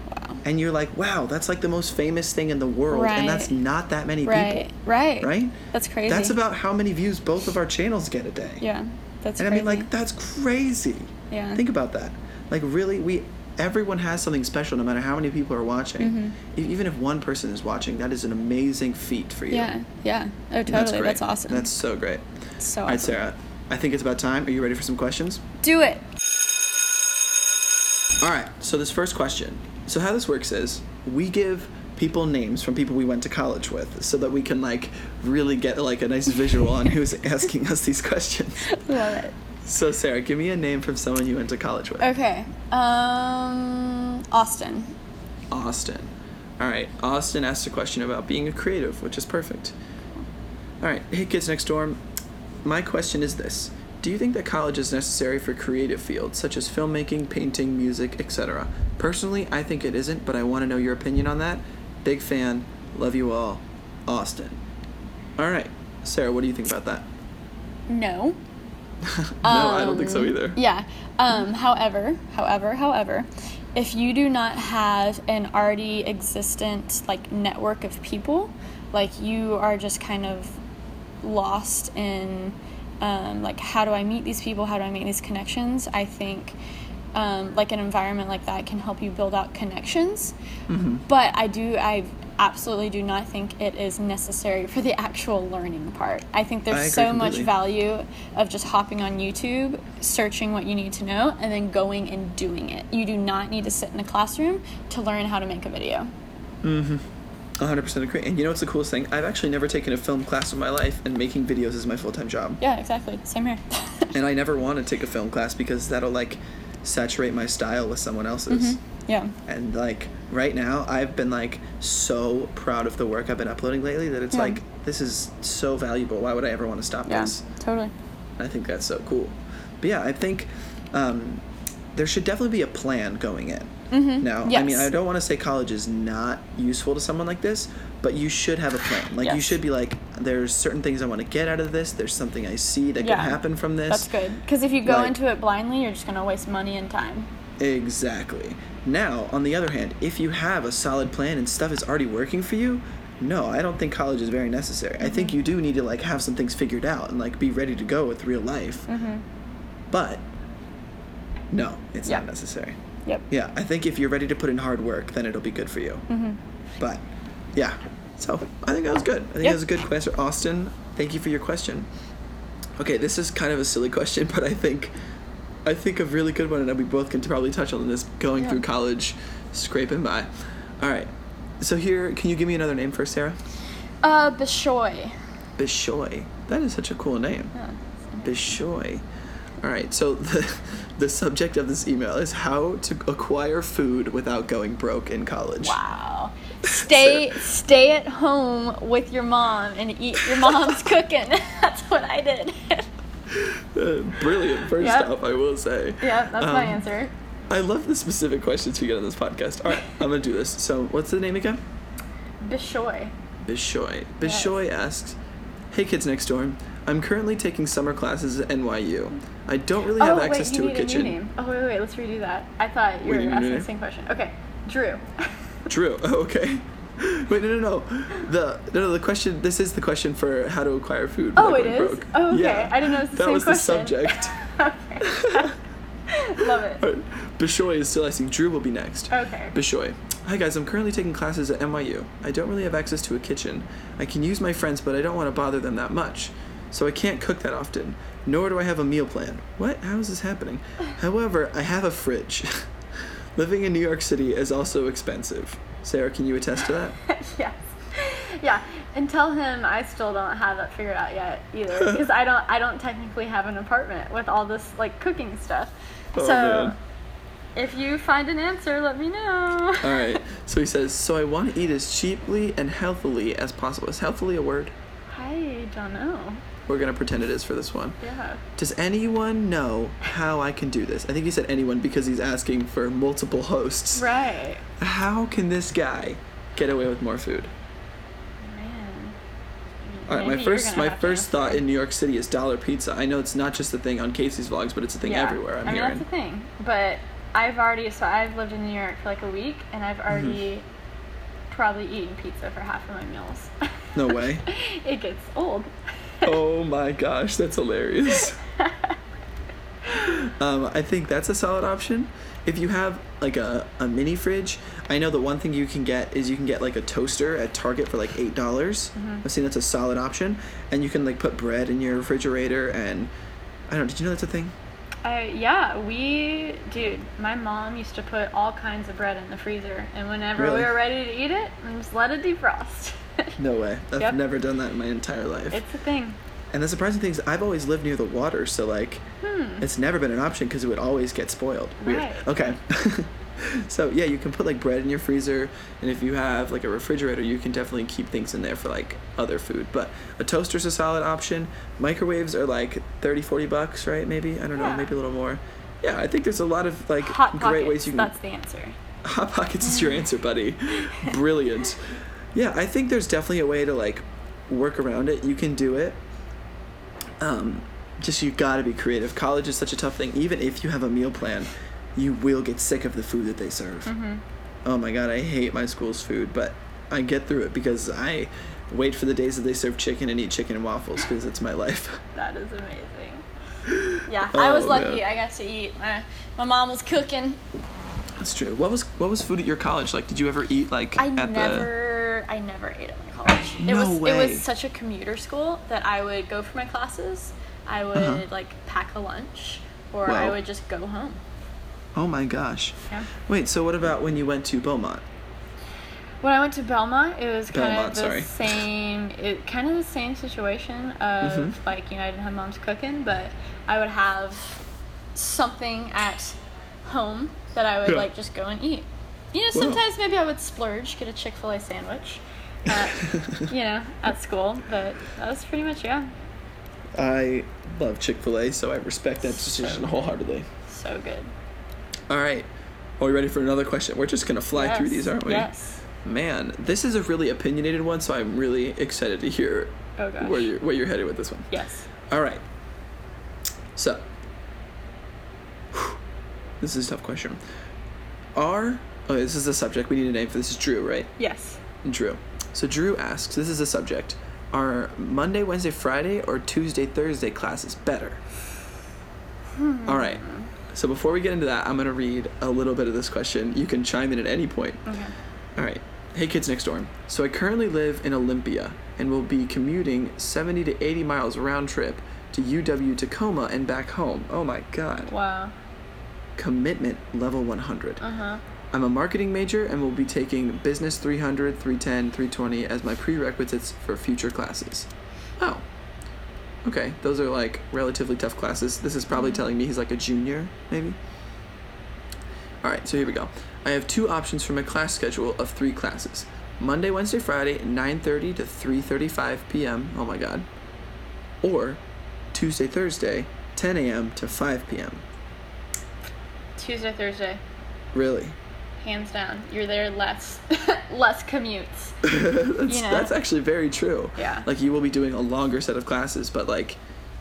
Speaker 3: wow
Speaker 2: And you're like, wow, that's like the most famous thing in the world, and that's not that many
Speaker 3: right
Speaker 2: people
Speaker 3: right
Speaker 2: right?
Speaker 3: that's crazy
Speaker 2: That's about how many views both of our channels get a day.
Speaker 3: yeah that's
Speaker 2: And I mean, like, that's crazy.
Speaker 3: Yeah.
Speaker 2: Think about that. Like, really, we everyone has something special, no matter how many people are watching.
Speaker 3: Mm-hmm.
Speaker 2: E- Even if one person is watching, that is an amazing feat for you.
Speaker 3: yeah yeah oh totally
Speaker 2: That's,
Speaker 3: that's, awesome
Speaker 2: That's so great.
Speaker 3: so
Speaker 2: All right. Sarah. I think it's about time. Are you ready for some questions?
Speaker 3: do it
Speaker 2: All right. So this first question. So how this works is we give people names from people we went to college with, so that we can like really get like a nice visual on who's asking us these questions.
Speaker 3: love it
Speaker 2: So Sarah, give me a name from someone you went to college with.
Speaker 3: Okay. Um, Austin.
Speaker 2: Austin. All right. Austin asked a question about being a creative, which is perfect. All right. Hey, kids next door. My question is this: Do you think that college is necessary for creative fields such as filmmaking, painting, music, etc.? Personally, I think it isn't, but I want to know your opinion on that. Big fan. Love you all. Austin. All right. Sarah, what do you think about that?
Speaker 3: No.
Speaker 2: no, I don't think so
Speaker 3: Um,
Speaker 2: either.
Speaker 3: Yeah. Um, however, however, however, if you do not have an already existent like network of people, like you are just kind of lost in um, like how do I meet these people? How do I make these connections? I think um, like an environment like that can help you build out connections.
Speaker 2: Mm-hmm.
Speaker 3: But I do I absolutely do not think it is necessary for the actual learning part. I think there's
Speaker 2: agree
Speaker 3: so much value of just hopping on YouTube, searching what you need to know, and then going and doing it. You do not need to sit in a classroom to learn how to make a video. Mhm.
Speaker 2: 100% agree. And you know what's the coolest thing? I've actually never taken a film class in my life, and making videos is my full time job.
Speaker 3: Yeah, exactly. Same here.
Speaker 2: And I never want to take a film class because that'll like saturate my style with someone else's.
Speaker 3: Yeah.
Speaker 2: And like right now, I've been like so proud of the work I've been uploading lately that it's
Speaker 3: Yeah.
Speaker 2: like this is so valuable. Why would I ever want to stop
Speaker 3: Yeah.
Speaker 2: this?
Speaker 3: Totally.
Speaker 2: I think that's so cool. But yeah, I think um, there should definitely be a plan going in. Mm-hmm. Now, I mean, I don't want to say college is not useful to someone like this, but you should have a plan. Like, you should be like, there's certain things I want to get out of this. There's something I see that
Speaker 3: Yeah.
Speaker 2: could happen from this.
Speaker 3: That's good. Because if you go
Speaker 2: Like-
Speaker 3: into it blindly, you're just going to waste money and time.
Speaker 2: Exactly. Now, on the other hand, if you have a solid plan and stuff is already working for you, no, I don't think college is very necessary. I think mm-hmm. you do need to like have some things figured out and like be ready to go with real life. Mm-hmm. But no, it's
Speaker 3: Yeah.
Speaker 2: not necessary.
Speaker 3: Yep.
Speaker 2: Yeah, I think if you're ready to put in hard work, then it'll be good for you. Mm-hmm. But yeah, so I think that was good. I think
Speaker 3: Yep.
Speaker 2: that was a good question, Austin. Thank you for your question. Okay, this is kind of a silly question, but I think I think a really good one, and we both can probably touch on this going
Speaker 3: Yeah.
Speaker 2: through college, scraping by. All right, so here, can you give me another name for Sarah?
Speaker 3: Uh, Bishoy.
Speaker 2: Bishoy. That is such a cool name.
Speaker 3: Yeah.
Speaker 2: Bishoy. All right, so the the subject of this email is how to acquire food without going broke in college.
Speaker 3: Wow. Stay stay at home with your mom and eat your mom's cooking. That's what I did.
Speaker 2: Brilliant. First
Speaker 3: Yep.
Speaker 2: off, I will say.
Speaker 3: yeah, that's my
Speaker 2: Um,
Speaker 3: answer.
Speaker 2: I love the specific questions we get on this podcast. All right, I'm gonna do this. So, what's the name again?
Speaker 3: Bishoy.
Speaker 2: Bishoy. Bishoy asks, "Hey kids next door, I'm currently taking summer classes at NYU. I don't really have
Speaker 3: oh,
Speaker 2: access
Speaker 3: wait,
Speaker 2: to a kitchen."
Speaker 3: A new name. Oh wait, wait, let's redo that. I thought you
Speaker 2: Wait,
Speaker 3: were
Speaker 2: you
Speaker 3: asking the same question. Okay, Drew.
Speaker 2: Drew. Oh, okay. Wait, no, no, no. The no, no, the question. This is the question for how to acquire food.
Speaker 3: Oh, it
Speaker 2: broke.
Speaker 3: Oh, okay.
Speaker 2: Yeah.
Speaker 3: I didn't know it was the question.
Speaker 2: that
Speaker 3: same
Speaker 2: was
Speaker 3: question.
Speaker 2: the subject.
Speaker 3: Love it.
Speaker 2: Right. Bishoy is still asking. Drew will be next.
Speaker 3: Okay.
Speaker 2: Bishoy. Hi guys, I'm currently taking classes at NYU. I don't really have access to a kitchen. I can use my friends, but I don't want to bother them that much. So I can't cook that often. Nor do I have a meal plan. What? How is this happening? However, I have a fridge. Living in New York City is also expensive. Sarah, can you attest to that?
Speaker 3: yes. Yeah, and tell him I still don't have that figured out yet either because I don't I don't technically have an apartment with all this like cooking stuff.
Speaker 2: Oh,
Speaker 3: so
Speaker 2: man.
Speaker 3: if you find an answer, let me know.
Speaker 2: All right. So he says, so I want to eat as cheaply and healthily as possible. Is healthily a word?
Speaker 3: I don't know.
Speaker 2: We're gonna pretend it is for this one.
Speaker 3: Yeah.
Speaker 2: Does anyone know how I can do this? I think he said anyone because he's asking for multiple hosts.
Speaker 3: Right.
Speaker 2: How can this guy get away with more food?
Speaker 3: Man.
Speaker 2: All right, my
Speaker 3: Maybe you're
Speaker 2: first my
Speaker 3: have to
Speaker 2: first thought in New York City is dollar pizza. I know it's not just a thing on Casey's vlogs, but it's a thing
Speaker 3: Yeah.
Speaker 2: everywhere. I'm
Speaker 3: I mean
Speaker 2: hearing.
Speaker 3: that's the thing, but I've already so I've lived in New York for like a week and I've
Speaker 2: Mm-hmm.
Speaker 3: already probably eaten pizza for half of my meals.
Speaker 2: No way.
Speaker 3: it gets old.
Speaker 2: Oh my gosh, that's hilarious. um, I think that's a solid option. If you have like a, a mini fridge, I know the one thing you can get is you can get like a toaster at Target for like eight dollars. I've seen that's a solid option, and you can like put bread in your refrigerator. And I don't. Did you know that's a thing?
Speaker 3: I yeah, we dude, my mom used to put all kinds of bread in the freezer and whenever
Speaker 2: Really?
Speaker 3: we were ready to eat it, we just let it defrost.
Speaker 2: No way. I've
Speaker 3: Yep.
Speaker 2: never done that in my entire life.
Speaker 3: it's a thing.
Speaker 2: and the surprising thing is, I've always lived near the water, so like, it's never been an option because it would always get spoiled. Weird.
Speaker 3: Hmm. Right.
Speaker 2: Okay. so yeah, you can put like bread in your freezer, and if you have like a refrigerator, you can definitely keep things in there for like other food. But a toaster's a solid option. Microwaves are like 30, 40 bucks, right? Maybe I don't know, maybe a little more. Yeah, I think there's a lot of like
Speaker 3: Hot
Speaker 2: great
Speaker 3: pockets,
Speaker 2: ways you can.
Speaker 3: that's the answer.
Speaker 2: Hot Pockets is your answer, buddy. Brilliant. Yeah, I think there's definitely a way to like work around it. You can do it. Um, just you gotta be creative. College is such a tough thing. Even if you have a meal plan, you will get sick of the food that they serve.
Speaker 3: Mm-hmm.
Speaker 2: Oh my god, I hate my school's food, but I get through it because I wait for the days that they serve chicken and eat chicken and waffles because it's my life.
Speaker 3: That is amazing. Yeah, I was
Speaker 2: Oh,
Speaker 3: lucky. I got to eat. My, my mom was cooking.
Speaker 2: That's true. What was what was food at your college like? Did you ever eat like
Speaker 3: I
Speaker 2: at the?
Speaker 3: Never, I never ate at my college. it
Speaker 2: No
Speaker 3: was, it was such a commuter school that I would go for my classes. I would
Speaker 2: Uh-huh.
Speaker 3: like pack a lunch, or I would just go home.
Speaker 2: Oh my gosh.
Speaker 3: Yeah.
Speaker 2: Wait, so what about when you went to Beaumont?
Speaker 3: When I went to Belmont, it was kind
Speaker 2: Belmont,
Speaker 3: of the
Speaker 2: sorry.
Speaker 3: same, it kind of the same situation of
Speaker 2: Mhm.
Speaker 3: like you know I didn't have mom's cooking, but I would have something at home that I would
Speaker 2: Yeah.
Speaker 3: like just go and eat. You know, sometimes maybe I would splurge, get a Chick Fil A sandwich, at, you know, at school. But that was pretty much yeah,
Speaker 2: I love Chick Fil A, so I respect that decision wholeheartedly.
Speaker 3: so good.
Speaker 2: All right, are we ready for another question? We're just gonna fly through these, aren't we?
Speaker 3: Yes.
Speaker 2: Man, this is a really opinionated one, so I'm really excited to hear
Speaker 3: Oh
Speaker 2: where you're where you're headed with this one.
Speaker 3: Yes.
Speaker 2: All right. So, this is a tough question. Are oh, this is the subject we need a name for. This is Drew, right?
Speaker 3: Yes.
Speaker 2: Drew. So Drew asks, this is a subject. Are Monday, Wednesday, Friday, or Tuesday, Thursday classes better? Hmm. All right. So before we get into that, I'm going to read a little bit of this question. You can chime in at any point.
Speaker 3: Okay.
Speaker 2: All right. Hey, kids next door. So I currently live in Olympia and will be commuting 70 to 80 miles round trip to UW Tacoma and back home. Oh my God.
Speaker 3: Wow.
Speaker 2: Commitment level 100.
Speaker 3: Uh huh.
Speaker 2: I'm a marketing major and will be taking Business 300, 310, 320 as my prerequisites for future classes. Oh. Okay, those are like relatively tough classes. This is probably mm-hmm. telling me he's like a junior, maybe. All right, so here we go. I have two options for my class schedule of three classes. Monday, Wednesday, Friday, 9:30 to 3:35 p.m. Oh my god. Or Tuesday, Thursday, 10 a.m. to 5 p.m.
Speaker 3: Tuesday, Thursday,
Speaker 2: Really?
Speaker 3: Hands down. You're there less, less commutes.
Speaker 2: that's,
Speaker 3: You know?
Speaker 2: that's actually very true.
Speaker 3: Yeah.
Speaker 2: Like you will be doing a longer set of classes, but like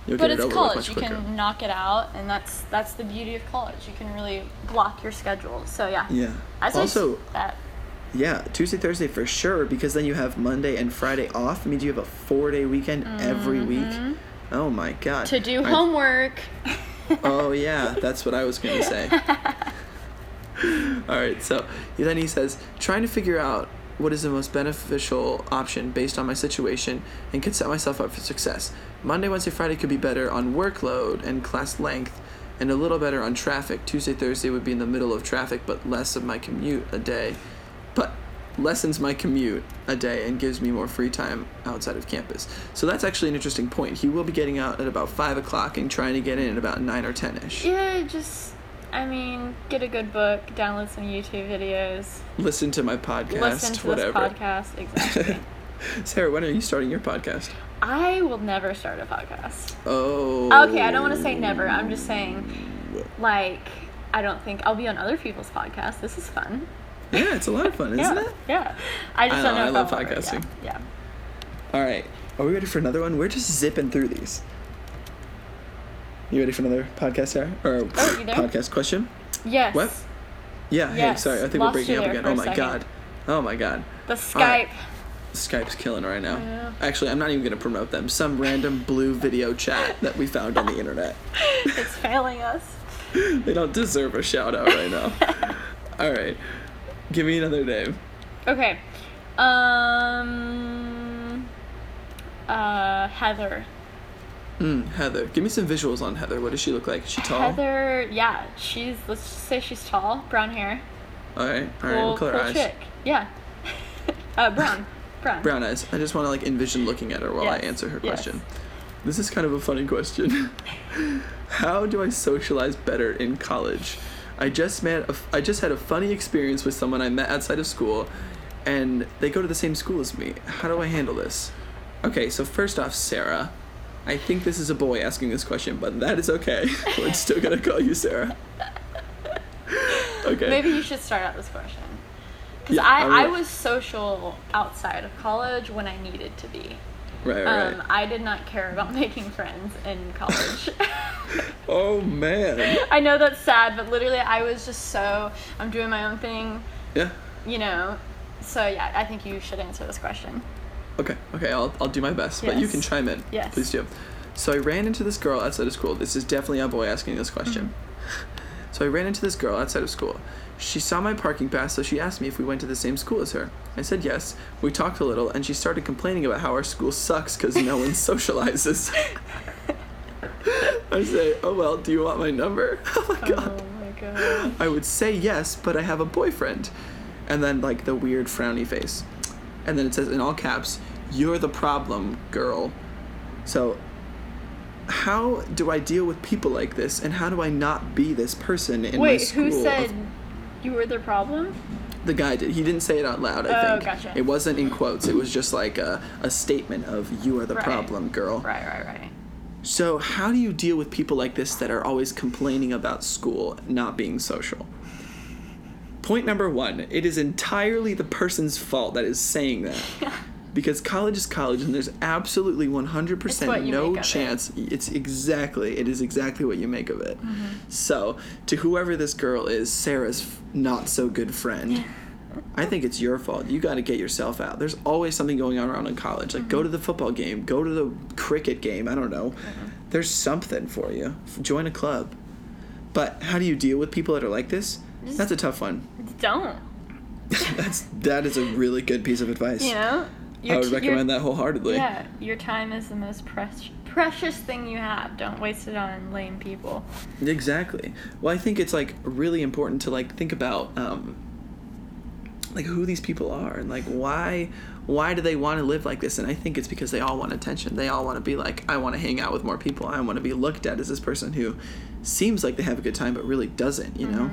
Speaker 2: you'll
Speaker 3: But
Speaker 2: get it
Speaker 3: it's
Speaker 2: over
Speaker 3: college. You
Speaker 2: quicker.
Speaker 3: can knock it out, and that's that's the beauty of college. You can really block your schedule. So yeah.
Speaker 2: Yeah.
Speaker 3: I
Speaker 2: also,
Speaker 3: that.
Speaker 2: yeah, Tuesday, Thursday for sure, because then you have Monday and Friday off. It means you have a four day weekend every week. Oh my god.
Speaker 3: Mm-hmm. To do
Speaker 2: I-
Speaker 3: homework.
Speaker 2: Oh yeah, that's what I was gonna say. All right, so then he says, trying to figure out what is the most beneficial option based on my situation and could set myself up for success. Monday, Wednesday, Friday could be better on workload and class length, and a little better on traffic. Tuesday, Thursday would be in the middle of traffic, but less of my commute a day. But lessens my commute a day and gives me more free time outside of campus. So that's actually an interesting point. He will be getting out at about five o'clock and trying to get in at about nine or ten ish.
Speaker 3: Yeah, just I mean, get a good book, download some YouTube videos,
Speaker 2: Listen to my podcast,
Speaker 3: listen to
Speaker 2: whatever.
Speaker 3: this podcast. Exactly.
Speaker 2: Sarah, when are you starting your podcast?
Speaker 3: I will never start a podcast.
Speaker 2: Oh.
Speaker 3: Okay, I don't want to say never. I'm just saying, like, I don't think I'll be on other people's podcasts. This is fun.
Speaker 2: Yeah, it's a lot of fun, isn't
Speaker 3: yeah,
Speaker 2: it?
Speaker 3: yeah. I just
Speaker 2: I
Speaker 3: don't
Speaker 2: know,
Speaker 3: know.
Speaker 2: I love podcasting.
Speaker 3: Yeah.
Speaker 2: All right. Are we ready for another one? We're just zipping through these. You ready for another podcast, Sarah? Or
Speaker 3: Oh,
Speaker 2: podcast question?
Speaker 3: Yes.
Speaker 2: What? Yeah. Hey, sorry. I think
Speaker 3: Lost
Speaker 2: we're breaking up again. Oh my
Speaker 3: second.
Speaker 2: god. Oh my god.
Speaker 3: The Skype.
Speaker 2: right. Skype's killing right now.
Speaker 3: Yeah.
Speaker 2: Actually, I'm not even gonna promote them. Some random blue video chat that we found on the internet.
Speaker 3: it's failing us.
Speaker 2: They don't deserve a shout out right now. All right. Give me another name.
Speaker 3: Okay. Um. Uh, Heather.
Speaker 2: Mm, Heather. Give me some visuals on Heather. What does she look like? Is she tall?
Speaker 3: Heather, yeah, she's let's just say she's tall, brown hair,
Speaker 2: All right. All
Speaker 3: cool,
Speaker 2: right. What color
Speaker 3: cool
Speaker 2: eyes?
Speaker 3: chick. Yeah. uh, brown, brown.
Speaker 2: Brown eyes. I just want to like envision looking at her while I answer her
Speaker 3: yes.
Speaker 2: question. This is kind of a funny question. How do I socialize better in college? I just met a, I just had a funny experience with someone I met outside of school and they go to the same school as me. How do I handle this? Okay, so first off, Sarah, I think this is a boy asking this question, but that is okay. We're still gonna call you Sarah. Okay.
Speaker 3: Maybe you should start out this question. Because
Speaker 2: Yeah, I
Speaker 3: I, I was social outside of college when I needed to be.
Speaker 2: Right, right.
Speaker 3: Um, I did not care about making friends in college.
Speaker 2: oh man.
Speaker 3: I know that's sad, but literally, I was just so I'm doing my own thing,
Speaker 2: Yeah.
Speaker 3: you know. So yeah, I think you should answer this question.
Speaker 2: Okay, okay, I'll, I'll do my best, but you can chime in.
Speaker 3: Yes.
Speaker 2: Please do. So I ran into this girl outside of school. This is definitely a boy asking this question.
Speaker 3: Mm-hmm.
Speaker 2: So I ran into this girl outside of school. She saw my parking pass, so she asked me if we went to the same school as her. I said yes. We talked a little, and she started complaining about how our school sucks because no one socializes. I say, oh well, do you want my number? Oh my god.
Speaker 3: Oh my god.
Speaker 2: I would say yes, but I have a boyfriend. And then like the weird frowny face. And then it says in all caps, "You're the problem, girl." So how do I deal with people like this and how do I not be this person in my
Speaker 3: Wait,
Speaker 2: school?
Speaker 3: who
Speaker 2: of-
Speaker 3: said you were their problem?
Speaker 2: the guy did. He didn't say it out loud, I
Speaker 3: Oh,
Speaker 2: think.
Speaker 3: gotcha.
Speaker 2: It wasn't in quotes. It was just like a, a statement of you are the
Speaker 3: Right.
Speaker 2: problem, girl.
Speaker 3: Right, right, right.
Speaker 2: So, how do you deal with people like this that are always complaining about school not being social? Point number one it is entirely the person's fault that is saying that. Because college is college, and there's absolutely 100%
Speaker 3: It's what you
Speaker 2: no
Speaker 3: of it.
Speaker 2: chance. It's exactly, it is exactly what you make of it.
Speaker 3: Mm-hmm.
Speaker 2: So, to whoever this girl is, Sarah's f- not so good friend, I think it's your fault. You got to get yourself out. There's always something going on around in college. Like, go to the football game, go to the cricket game. I don't know. There's something for you. Join a club. But how do you deal with people that are like this? That's a tough one.
Speaker 3: Don't.
Speaker 2: That's that is a really good piece of advice.
Speaker 3: You know?
Speaker 2: I would
Speaker 3: t- your-
Speaker 2: recommend that wholeheartedly.
Speaker 3: Yeah, your time is the most precious precious thing you have. Don't waste it on lame people.
Speaker 2: Exactly. Well, I think it's like really important to like think about um, like who these people are and like why why do they want to live like this? And I think it's because they all want attention. They all want to be like I want to hang out with more people. I want to be looked at as this person who seems like they have a good time but really doesn't, you know?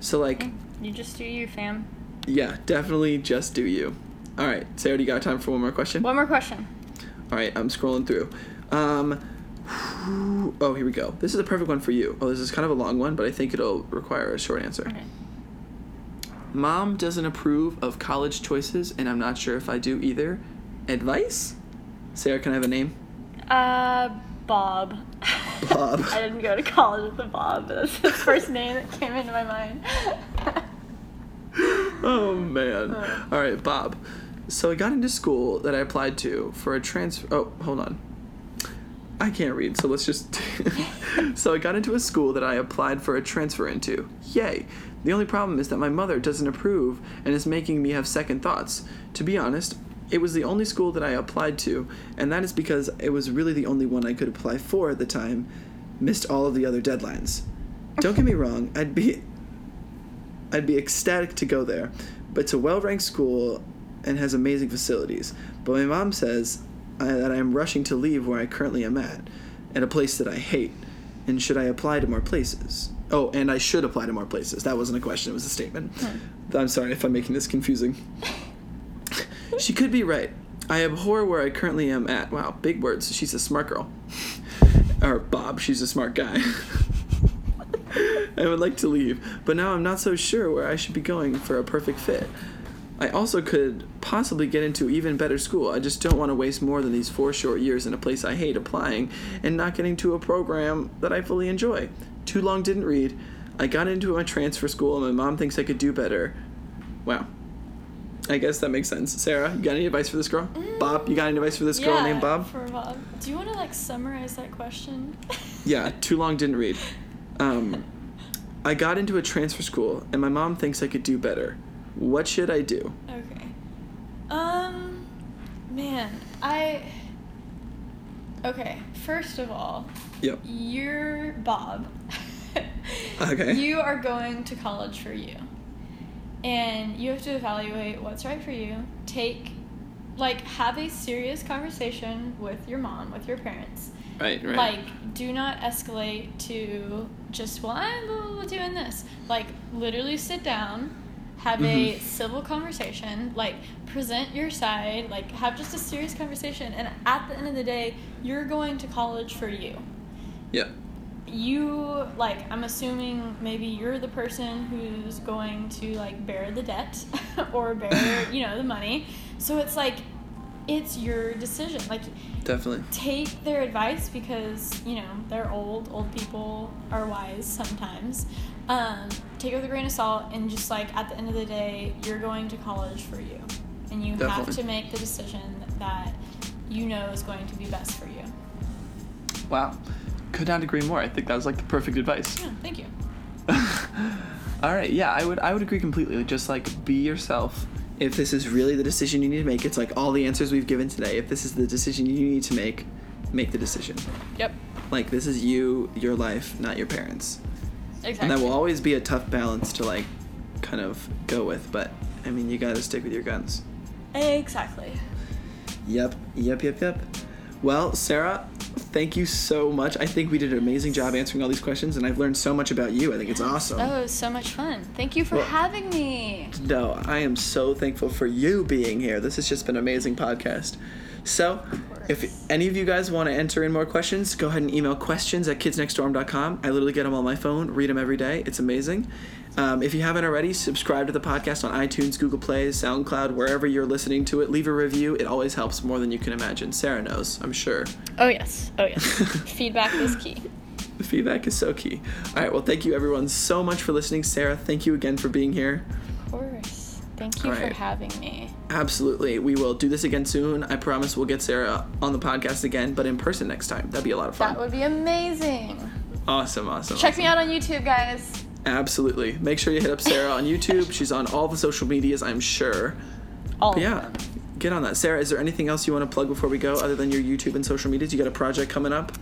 Speaker 2: So like
Speaker 3: You just do you, fam.
Speaker 2: yeah, definitely just do you. All right, Sarah, do you got time for one more question?
Speaker 3: One more question.
Speaker 2: All right, I'm scrolling through. Um, oh, here we go. This is a perfect one for you. Oh, this is kind of a long one, but I think it'll require a short answer.
Speaker 3: Okay.
Speaker 2: Mom doesn't approve of college choices, and I'm not sure if I do either. Advice? Sarah, can I have a name?
Speaker 3: Uh, Bob.
Speaker 2: Bob.
Speaker 3: I didn't go to college with a Bob, but that's the first name that came into my mind.
Speaker 2: oh man. All right, Bob. So I got into school that I applied to for a transfer. Oh, hold on. I can't read, so let's just. so I got into a school that I applied for a transfer into. Yay. The only problem is that my mother doesn't approve and is making me have second thoughts. To be honest, it was the only school that I applied to, and that is because it was really the only one I could apply for at the time. Missed all of the other deadlines. Don't get me wrong, I'd be I'd be ecstatic to go there, but it's a well-ranked school and has amazing facilities. But my mom says uh, that I am rushing to leave where I currently am at, at a place that I hate. And should I apply to more places? Oh, and I should apply to more places. That wasn't a question; it was a statement. I'm sorry if I'm making this confusing. she could be right. I abhor where I currently am at. Wow, big words. She's a smart girl. or Bob, she's a smart guy. I would like to leave, but now I'm not so sure where I should be going for a perfect fit. I also could possibly get into even better school. I just don't want to waste more than these four short years in a place I hate applying and not getting to a program that I fully enjoy. Too long didn't read. I got into a transfer school and my mom thinks I could do better. Wow. I guess that makes sense. Sarah, you got any advice for this girl? Bob, you got any advice for this girl named Bob?
Speaker 3: For Bob. Do you want to like summarize that question?
Speaker 2: Yeah, too long didn't read. Um, I got into a transfer school, and my mom thinks I could do better. What should I do?
Speaker 3: Okay. Um, man, I. Okay, first of all,
Speaker 2: Yep.
Speaker 3: you're Bob.
Speaker 2: Okay.
Speaker 3: You are going to college for you. And you have to evaluate what's right for you. Take, like, have a serious conversation with your mom, with your parents.
Speaker 2: Right, right.
Speaker 3: Like, do not escalate to just, well, I'm doing this. Like, literally sit down, have a
Speaker 2: Mhm.
Speaker 3: civil conversation, like, present your side, like, have just a serious conversation. And at the end of the day, you're going to college for you.
Speaker 2: yeah.
Speaker 3: You, like, I'm assuming maybe you're the person who's going to, like, bear the debt or bear, you know, the money. So it's like, it's your decision. Like,
Speaker 2: Definitely.
Speaker 3: take their advice because you know they're old old people are wise sometimes um, take it with a grain of salt and just like at the end of the day you're going to college for you and you have to make the decision that you know is going to be best for you
Speaker 2: Wow. Could not agree more. I think that was like the perfect advice.
Speaker 3: yeah thank you
Speaker 2: All right. Yeah, I would. I would agree completely. Just like be yourself. If this is really the decision you need to make, it's like all the answers we've given today. If this is the decision you need to make, make the decision.
Speaker 3: yep
Speaker 2: Like this is you, your life, not your parents.
Speaker 3: Exactly
Speaker 2: And that will always be a tough balance to like kind of go with, but I mean, you got to stick with your guns.
Speaker 3: exactly
Speaker 2: Yep, yep, yep, yep. Well, Sarah, thank you so much. I think we did an amazing job answering all these questions, and I've learned so much about you. I think it's awesome.
Speaker 3: Oh, was so much fun thank you for
Speaker 2: Well-
Speaker 3: having me
Speaker 2: No, I am so thankful for you being here. This has just been an amazing podcast. So, if any of you guys want to enter in more questions, go ahead and email questions at kidsnextdorm.com. I literally get them on my phone, read them every day. It's amazing. Um, if you haven't already, subscribe to the podcast on iTunes, Google Play, SoundCloud, wherever you're listening to it. Leave a review. It always helps more than you can imagine. Sarah knows, I'm sure.
Speaker 3: oh yes oh yes feedback is key
Speaker 2: The feedback is so key. All right, well, thank you everyone so much for listening. Sarah, thank you again for being here.
Speaker 3: of course Thank you
Speaker 2: All
Speaker 3: for having me.
Speaker 2: Absolutely. We will do this again soon. I promise we'll get Sarah on the podcast again, but in person next time. That'd be a lot of fun.
Speaker 3: That would be amazing.
Speaker 2: awesome, awesome.
Speaker 3: Check
Speaker 2: awesome.
Speaker 3: me out on YouTube, guys.
Speaker 2: Absolutely. Make sure you hit up Sarah on YouTube. She's on all the social medias, I'm sure.
Speaker 3: All
Speaker 2: But
Speaker 3: of
Speaker 2: yeah,
Speaker 3: them.
Speaker 2: get on that. Sarah, is there anything else you want to plug before we go other than your YouTube and social medias? You got a project coming up?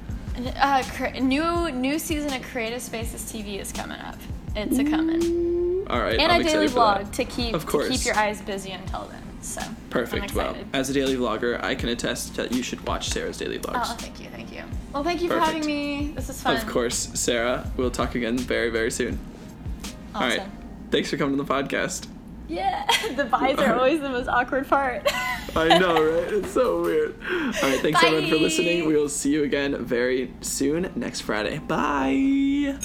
Speaker 3: Uh, cre- new new season of Creative Spaces TV is coming up. It's a coming.
Speaker 2: All right.
Speaker 3: And
Speaker 2: I'm
Speaker 3: a daily
Speaker 2: excited for that.
Speaker 3: vlog to keep
Speaker 2: Of
Speaker 3: to
Speaker 2: course.
Speaker 3: keep your eyes busy until then. So
Speaker 2: Perfect.
Speaker 3: I'm
Speaker 2: Well, as a daily vlogger, I can attest that you should watch Sarah's daily vlogs.
Speaker 3: Oh, thank you, thank you. Well, thank you for having me. This is fun.
Speaker 2: Of course, Sarah. We'll talk again very, very soon.
Speaker 3: Awesome.
Speaker 2: All right. Thanks for coming to the podcast.
Speaker 3: Yeah, the buys are always the most awkward part.
Speaker 2: I know, right? It's so weird. All right. Thanks everyone for listening. We will see you again very soon next Friday. Bye.